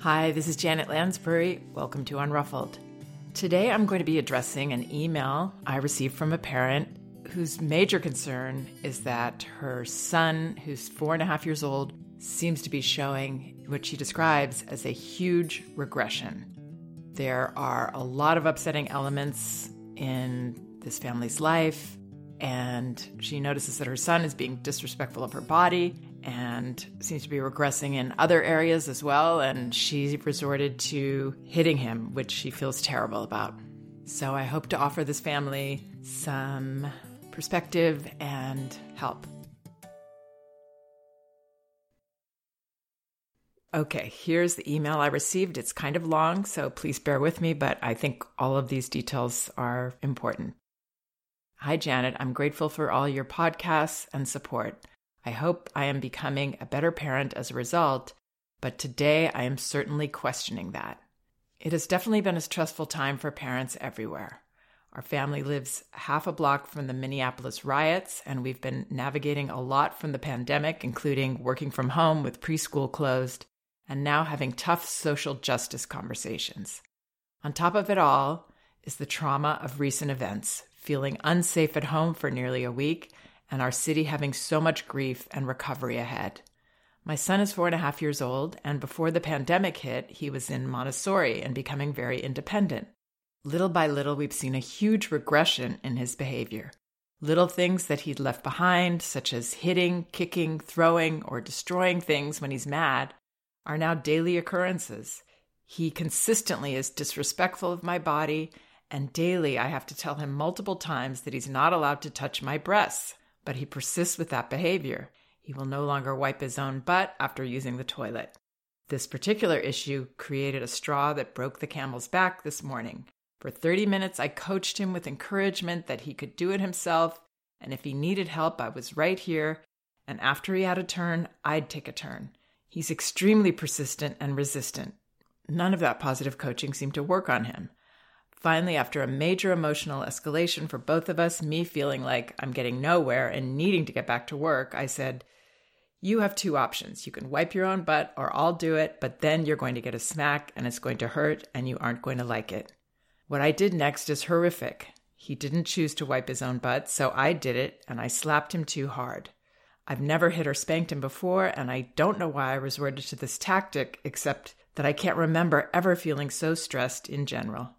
Hi, this is Janet Lansbury. Welcome to Unruffled. Today I'm going to be addressing an email I received from a parent whose major concern is that her son, who's four and a half years old, seems to be showing what she describes as a huge regression. There are a lot of upsetting elements in this family's life, and she notices that her son is being disrespectful of her body and seems to be regressing in other areas as well. And she resorted to hitting him, which she feels terrible about. So I hope to offer this family some perspective and help. Okay, here's the email I received. It's kind of long, so please bear with me, but I think all of these details are important. Hi, Janet. I'm grateful for all your podcasts and support. I hope I am becoming a better parent as a result, but today I am certainly questioning that. It has definitely been a stressful time for parents everywhere. Our family lives half a block from the Minneapolis riots, and we've been navigating a lot from the pandemic, including working from home with preschool closed, and now having tough social justice conversations. On top of it all is the trauma of recent events, feeling unsafe at home for nearly a week, and our city having so much grief and recovery ahead. My son is four and a half years old, and before the pandemic hit, he was in Montessori and becoming very independent. Little by little, we've seen a huge regression in his behavior. Little things that he'd left behind, such as hitting, kicking, throwing, or destroying things when he's mad, are now daily occurrences. He consistently is disrespectful of my body, and daily I have to tell him multiple times that he's not allowed to touch my breasts but he persists with that behavior. He will no longer wipe his own butt after using the toilet. This particular issue created a straw that broke the camel's back this morning. For 30 minutes, I coached him with encouragement that he could do it himself, and if he needed help, I was right here. And after he had a turn, I'd take a turn. He's extremely persistent and resistant. None of that positive coaching seemed to work on him. Finally, after a major emotional escalation for both of us, me feeling like I'm getting nowhere and needing to get back to work, I said, You have two options. You can wipe your own butt, or I'll do it, but then you're going to get a smack and it's going to hurt and you aren't going to like it. What I did next is horrific. He didn't choose to wipe his own butt, so I did it and I slapped him too hard. I've never hit or spanked him before, and I don't know why I resorted to this tactic, except that I can't remember ever feeling so stressed in general.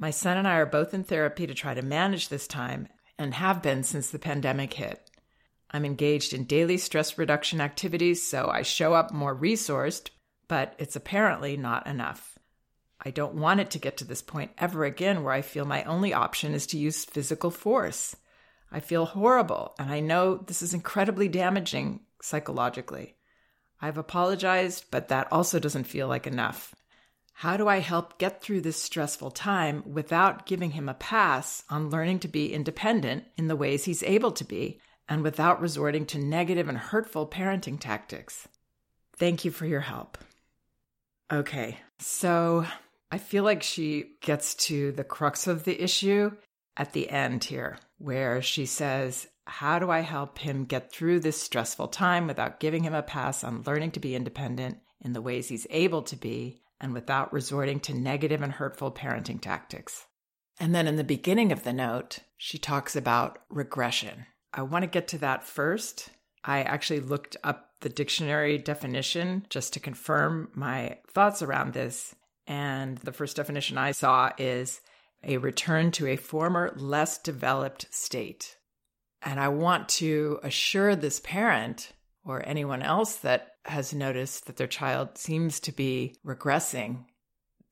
My son and I are both in therapy to try to manage this time and have been since the pandemic hit. I'm engaged in daily stress reduction activities, so I show up more resourced, but it's apparently not enough. I don't want it to get to this point ever again where I feel my only option is to use physical force. I feel horrible, and I know this is incredibly damaging psychologically. I've apologized, but that also doesn't feel like enough. How do I help get through this stressful time without giving him a pass on learning to be independent in the ways he's able to be and without resorting to negative and hurtful parenting tactics? Thank you for your help. Okay, so I feel like she gets to the crux of the issue at the end here, where she says, How do I help him get through this stressful time without giving him a pass on learning to be independent in the ways he's able to be and without resorting to negative and hurtful parenting tactics. And then in the beginning of the note, she talks about regression. I want to get to that first. I actually looked up the dictionary definition just to confirm my thoughts around this. And the first definition I saw is a return to a former, less developed state. And I want to assure this parent or anyone else that has noticed that their child seems to be regressing,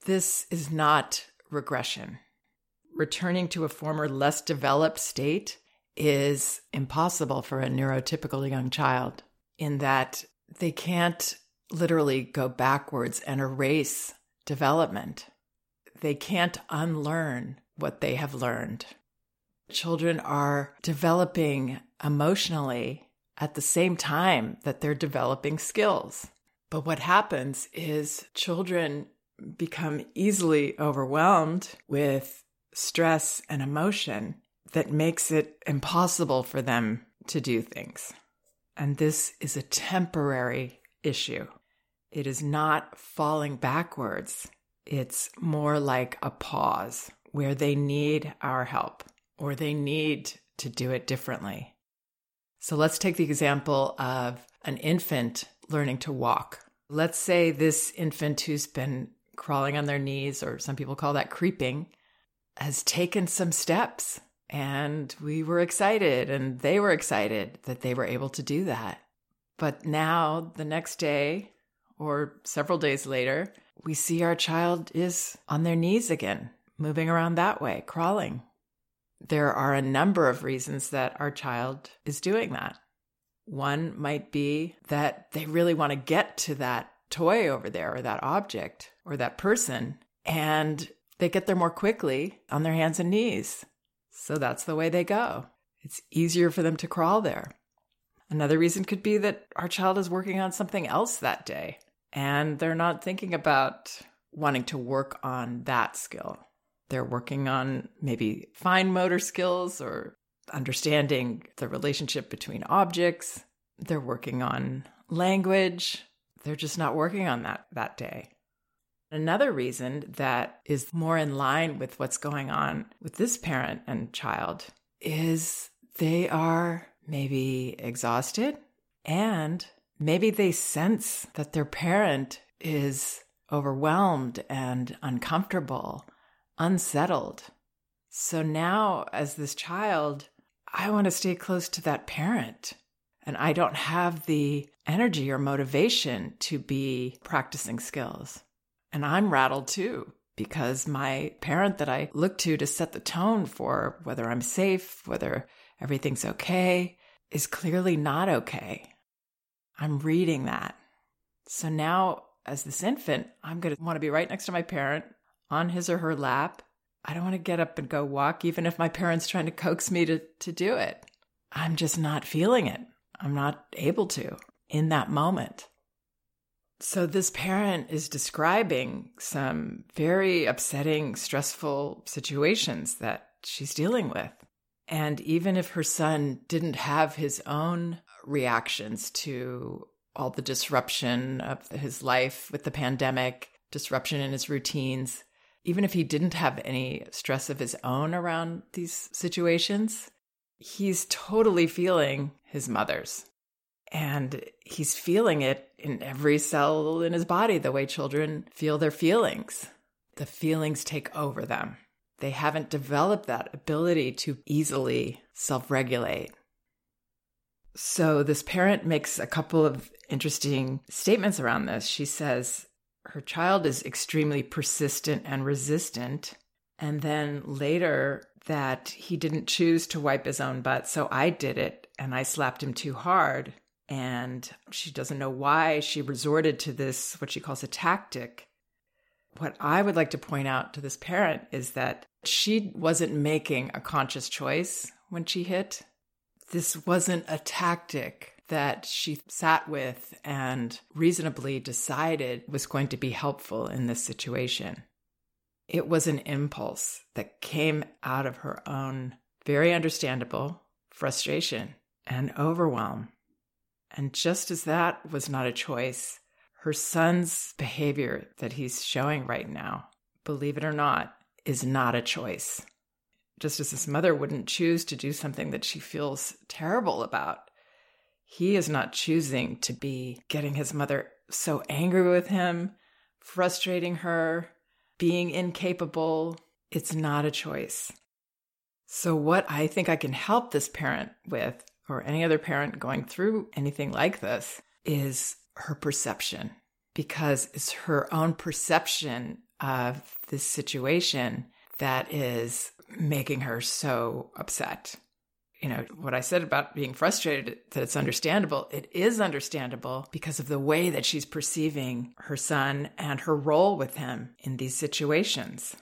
this is not regression. Returning to a former less developed state is impossible for a neurotypical young child in that they can't literally go backwards and erase development. They can't unlearn what they have learned. Children are developing emotionally at the same time that they're developing skills. But what happens is children become easily overwhelmed with stress and emotion that makes it impossible for them to do things. And this is a temporary issue. It is not falling backwards. It's more like a pause where they need our help or they need to do it differently. So let's take the example of an infant learning to walk. Let's say this infant who's been crawling on their knees, or some people call that creeping, has taken some steps. And we were excited, and they were excited that they were able to do that. But now, the next day, or several days later, we see our child is on their knees again, moving around that way, crawling. There are a number of reasons that our child is doing that. One might be that they really want to get to that toy over there or that object or that person, and they get there more quickly on their hands and knees. So that's the way they go. It's easier for them to crawl there. Another reason could be that our child is working on something else that day and they're not thinking about wanting to work on that skill. They're working on maybe fine motor skills or understanding the relationship between objects. They're working on language. They're just not working on that that day. Another reason that is more in line with what's going on with this parent and child is they are maybe exhausted and maybe they sense that their parent is overwhelmed and uncomfortable, unsettled. So now, as this child, I want to stay close to that parent. And I don't have the energy or motivation to be practicing skills. And I'm rattled too, because my parent that I look to to set the tone for whether I'm safe, whether everything's okay, is clearly not okay. I'm reading that. So now, as this infant, I'm going to want to be right next to my parent on his or her lap. I don't want to get up and go walk, even if my parent's trying to coax me to, to do it. I'm just not feeling it. I'm not able to in that moment. So, this parent is describing some very upsetting, stressful situations that she's dealing with. And even if her son didn't have his own reactions to all the disruption of his life with the pandemic, disruption in his routines, even if he didn't have any stress of his own around these situations, he's totally feeling his mother's. And he's feeling it in every cell in his body, the way children feel their feelings. The feelings take over them. They haven't developed that ability to easily self regulate. So, this parent makes a couple of interesting statements around this. She says her child is extremely persistent and resistant. And then later, that he didn't choose to wipe his own butt, so I did it and I slapped him too hard and she doesn't know why she resorted to this, what she calls a tactic. What I would like to point out to this parent is that she wasn't making a conscious choice when she hit. This wasn't a tactic that she sat with and reasonably decided was going to be helpful in this situation. It was an impulse that came out of her own very understandable frustration and overwhelm. And just as that was not a choice, her son's behavior that he's showing right now, believe it or not, is not a choice. Just as his mother wouldn't choose to do something that she feels terrible about, he is not choosing to be getting his mother so angry with him, frustrating her, being incapable. It's not a choice. So, what I think I can help this parent with or any other parent going through anything like this is her perception because it's her own perception of this situation that is making her so upset. You know, what I said about being frustrated, that it's understandable. It is understandable because of the way that she's perceiving her son and her role with him in these situations.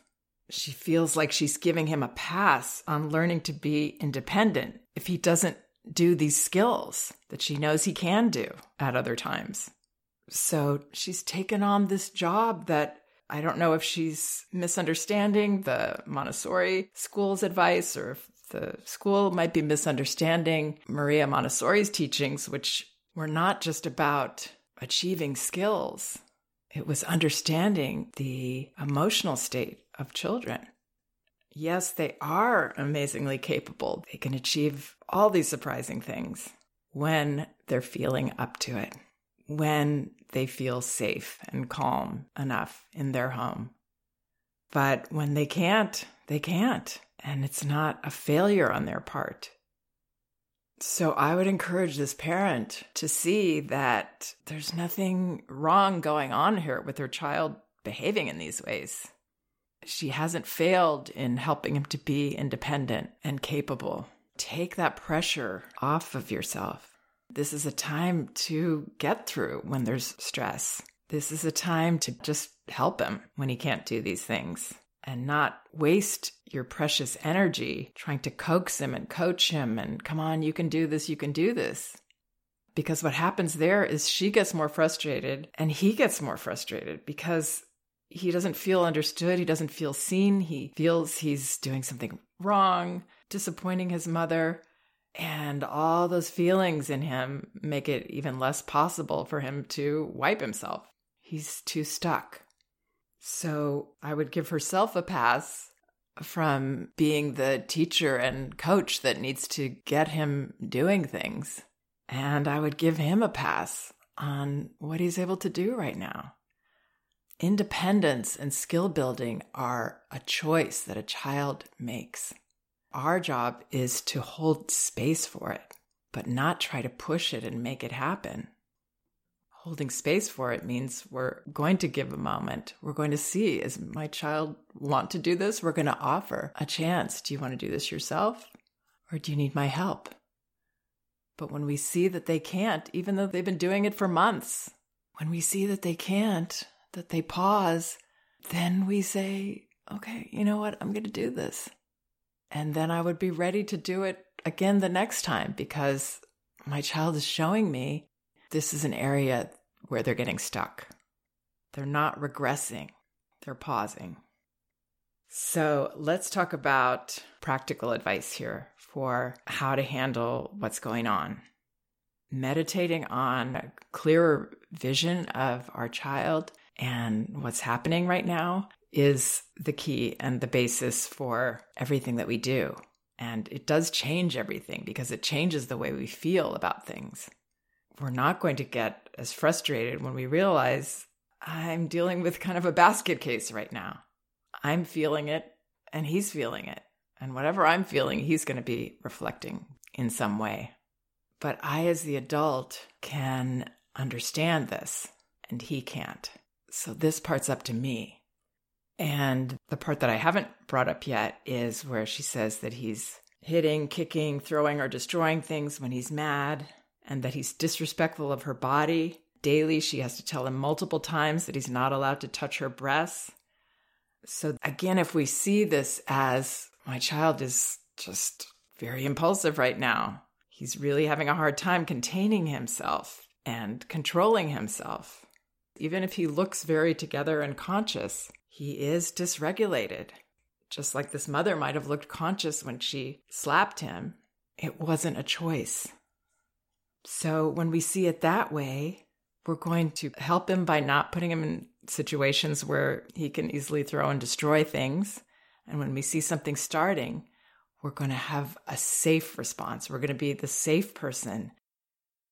She feels like she's giving him a pass on learning to be independent if he doesn't do these skills that she knows he can do at other times. So she's taken on this job that I don't know if she's misunderstanding the Montessori school's advice or if the school might be misunderstanding Maria Montessori's teachings, which were not just about achieving skills. It was understanding the emotional state of children. Yes, they are amazingly capable. They can achieve all these surprising things when they're feeling up to it, when they feel safe and calm enough in their home. But when they can't, they can't. And it's not a failure on their part. So I would encourage this parent to see that there's nothing wrong going on here with her child behaving in these ways. She hasn't failed in helping him to be independent and capable. Take that pressure off of yourself. This is a time to get through when there's stress. This is a time to just help him when he can't do these things and not waste your precious energy trying to coax him and coach him and come on, you can do this, you can do this. Because what happens there is she gets more frustrated and he gets more frustrated because he doesn't feel understood. He doesn't feel seen. He feels he's doing something wrong, disappointing his mother. And all those feelings in him make it even less possible for him to wipe himself. He's too stuck. So I would give herself a pass from being the teacher and coach that needs to get him doing things. And I would give him a pass on what he's able to do right now. Independence and skill building are a choice that a child makes. Our job is to hold space for it, but not try to push it and make it happen holding space for it means we're going to give a moment. We're going to see, is my child want to do this? We're going to offer a chance. Do you want to do this yourself? Or do you need my help? But when we see that they can't, even though they've been doing it for months, when we see that they can't, that they pause, then we say, okay, you know what? I'm going to do this. And then I would be ready to do it again the next time because my child is showing me this is an area where they're getting stuck. They're not regressing, they're pausing. So let's talk about practical advice here for how to handle what's going on. Meditating on a clearer vision of our child and what's happening right now is the key and the basis for everything that we do. And it does change everything because it changes the way we feel about things we're not going to get as frustrated when we realize I'm dealing with kind of a basket case right now. I'm feeling it and he's feeling it. And whatever I'm feeling, he's going to be reflecting in some way. But I, as the adult, can understand this and he can't. So this part's up to me. And the part that I haven't brought up yet is where she says that he's hitting, kicking, throwing, or destroying things when he's mad and that he's disrespectful of her body. Daily, she has to tell him multiple times that he's not allowed to touch her breasts. So, again, if we see this as my child is just very impulsive right now, he's really having a hard time containing himself and controlling himself. Even if he looks very together and conscious, he is dysregulated. Just like this mother might have looked conscious when she slapped him, it wasn't a choice. So when we see it that way, we're going to help him by not putting him in situations where he can easily throw and destroy things. And when we see something starting, we're going to have a safe response. We're going to be the safe person.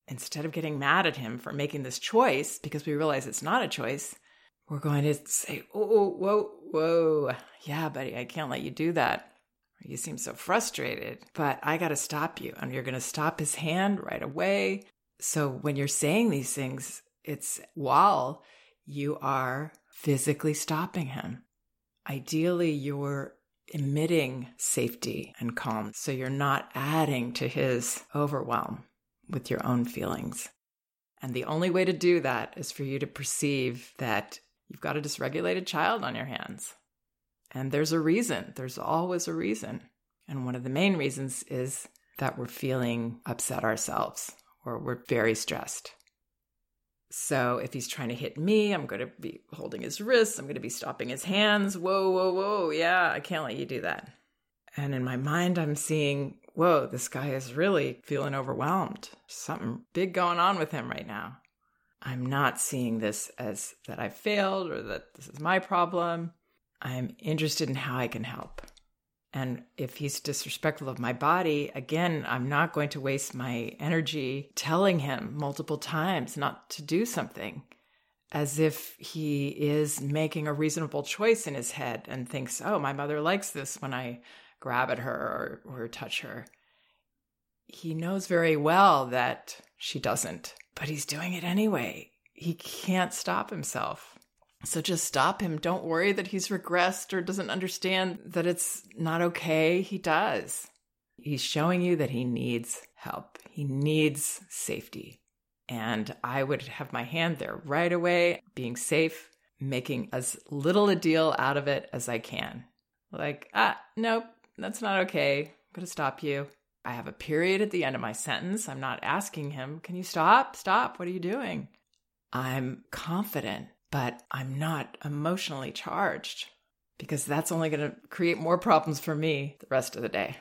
Instead of getting mad at him for making this choice because we realize it's not a choice, we're going to say, Oh, whoa, whoa. Yeah, buddy, I can't let you do that. You seem so frustrated, but I got to stop you. And you're going to stop his hand right away. So when you're saying these things, it's while you are physically stopping him. Ideally, you're emitting safety and calm. So you're not adding to his overwhelm with your own feelings. And the only way to do that is for you to perceive that you've got a dysregulated child on your hands. And there's a reason, there's always a reason. And one of the main reasons is that we're feeling upset ourselves or we're very stressed. So if he's trying to hit me, I'm going to be holding his wrists, I'm going to be stopping his hands. Whoa, whoa, whoa. Yeah, I can't let you do that. And in my mind, I'm seeing, whoa, this guy is really feeling overwhelmed. Something big going on with him right now. I'm not seeing this as that I failed or that this is my problem. I'm interested in how I can help. And if he's disrespectful of my body, again, I'm not going to waste my energy telling him multiple times not to do something as if he is making a reasonable choice in his head and thinks, oh, my mother likes this when I grab at her or, or touch her. He knows very well that she doesn't, but he's doing it anyway. He can't stop himself. So just stop him. Don't worry that he's regressed or doesn't understand that it's not okay. He does. He's showing you that he needs help, he needs safety. And I would have my hand there right away, being safe, making as little a deal out of it as I can. Like, ah, nope, that's not okay. I'm going to stop you. I have a period at the end of my sentence. I'm not asking him, can you stop? Stop. What are you doing? I'm confident, but I'm not emotionally charged because that's only going to create more problems for me the rest of the day.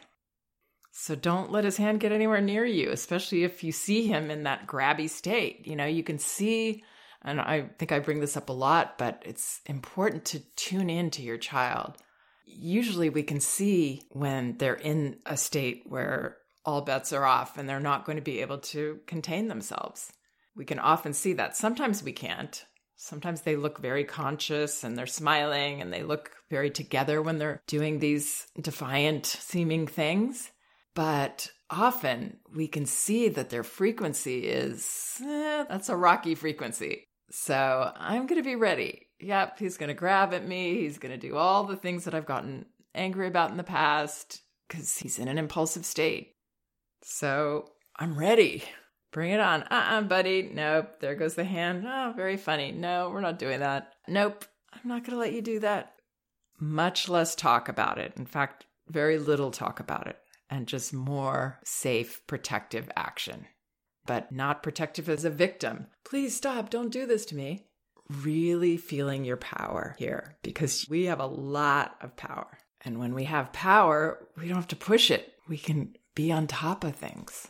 So don't let his hand get anywhere near you, especially if you see him in that grabby state. You know, you can see, and I think I bring this up a lot, but it's important to tune in to your child. Usually we can see when they're in a state where all bets are off and they're not going to be able to contain themselves. We can often see that. Sometimes we can't. Sometimes they look very conscious and they're smiling and they look very together when they're doing these defiant seeming things. But often we can see that their frequency is eh, that's a rocky frequency. So I'm going to be ready. Yep, he's going to grab at me. He's going to do all the things that I've gotten angry about in the past because he's in an impulsive state. So I'm ready. Bring it on. Uh uh-uh, uh buddy. Nope. There goes the hand. Oh, very funny. No, we're not doing that. Nope. I'm not going to let you do that. Much less talk about it. In fact, very little talk about it and just more safe, protective action. But not protective as a victim. Please stop, don't do this to me. Really feeling your power here because we have a lot of power. And when we have power, we don't have to push it. We can be on top of things.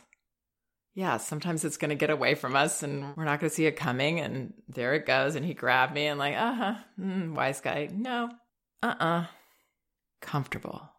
Yeah, sometimes it's going to get away from us and we're not going to see it coming. And there it goes. And he grabbed me and, like, uh huh, mm, wise guy. No, uh uh-uh. uh. Comfortable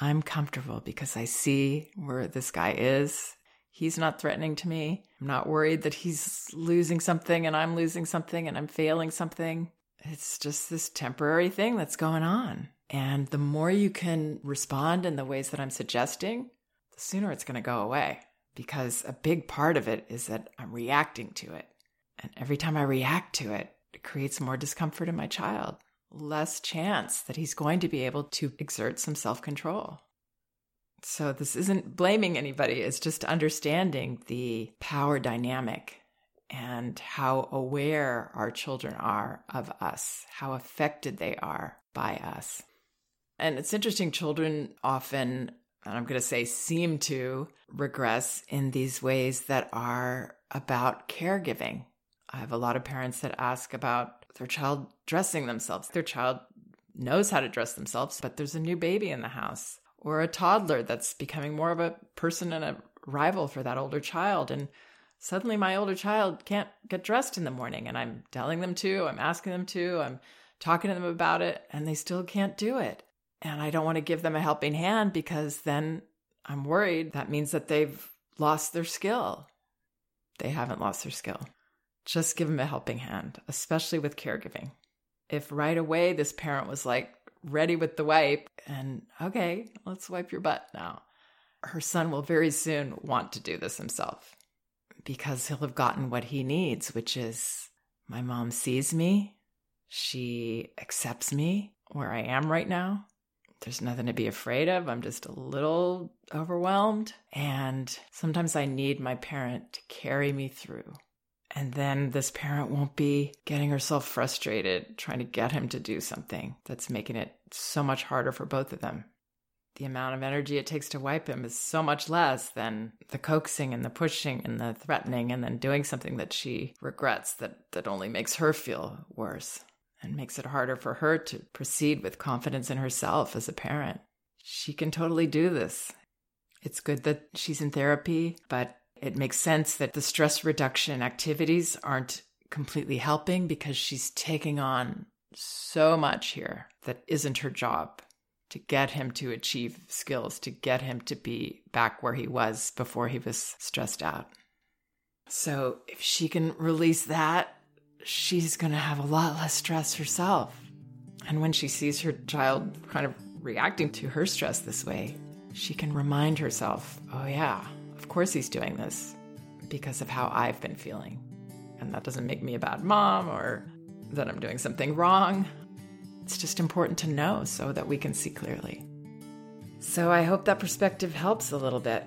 I'm comfortable because I see where this guy is. He's not threatening to me. I'm not worried that he's losing something and I'm losing something and I'm failing something. It's just this temporary thing that's going on. And the more you can respond in the ways that I'm suggesting, the sooner it's going to go away. Because a big part of it is that I'm reacting to it. And every time I react to it, it creates more discomfort in my child less chance that he's going to be able to exert some self control. So, this isn't blaming anybody, it's just understanding the power dynamic and how aware our children are of us, how affected they are by us. And it's interesting, children often, and I'm going to say, seem to regress in these ways that are about caregiving. I have a lot of parents that ask about their child dressing themselves. Their child knows how to dress themselves, but there's a new baby in the house or a toddler that's becoming more of a person and a rival for that older child. And suddenly my older child can't get dressed in the morning and I'm telling them to, I'm asking them to, I'm talking to them about it, and they still can't do it. And I don't want to give them a helping hand because then I'm worried that means that they've lost their skill. They haven't lost their skill just give them a helping hand, especially with caregiving. If right away this parent was like ready with the wipe and, okay, let's wipe your butt now, her son will very soon want to do this himself because he'll have gotten what he needs, which is my mom sees me, she accepts me where I am right now. There's nothing to be afraid of. I'm just a little overwhelmed. And sometimes I need my parent to carry me through and then this parent won't be getting herself frustrated trying to get him to do something that's making it so much harder for both of them. The amount of energy it takes to wipe him is so much less than the coaxing and the pushing and the threatening and then doing something that she regrets that, that only makes her feel worse and makes it harder for her to proceed with confidence in herself as a parent. She can totally do this. It's good that she's in therapy, but it makes sense that the stress reduction activities aren't completely helping because she's taking on so much here that isn't her job to get him to achieve skills, to get him to be back where he was before he was stressed out. So if she can release that, she's going to have a lot less stress herself. And when she sees her child kind of reacting to her stress this way, she can remind herself, oh, yeah, of course he's doing this because of how I've been feeling. And that doesn't make me a bad mom or that I'm doing something wrong. It's just important to know so that we can see clearly. So I hope that perspective helps a little bit.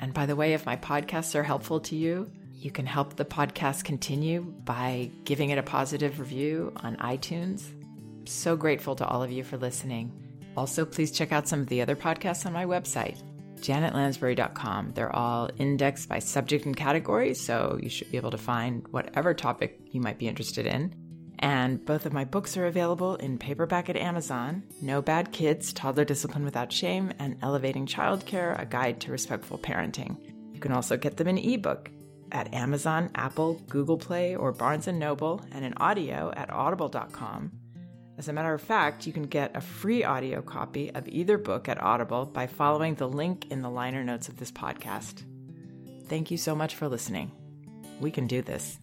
And by the way, if my podcasts are helpful to you, you can help the podcast continue by giving it a positive review on iTunes. I'm so grateful to all of you for listening. Also, please check out some of the other podcasts on my website, janetlansbury.com. They're all indexed by subject and category, so you should be able to find whatever topic you might be interested in. And both of my books are available in paperback at Amazon No Bad Kids, Toddler Discipline Without Shame, and Elevating Childcare, A Guide to Respectful Parenting. You can also get them in ebook at Amazon, Apple, Google Play, or Barnes & Noble, and in audio at audible.com. As a matter of fact, you can get a free audio copy of either book at Audible by following the link in the liner notes of this podcast. Thank you so much for listening. We can do this.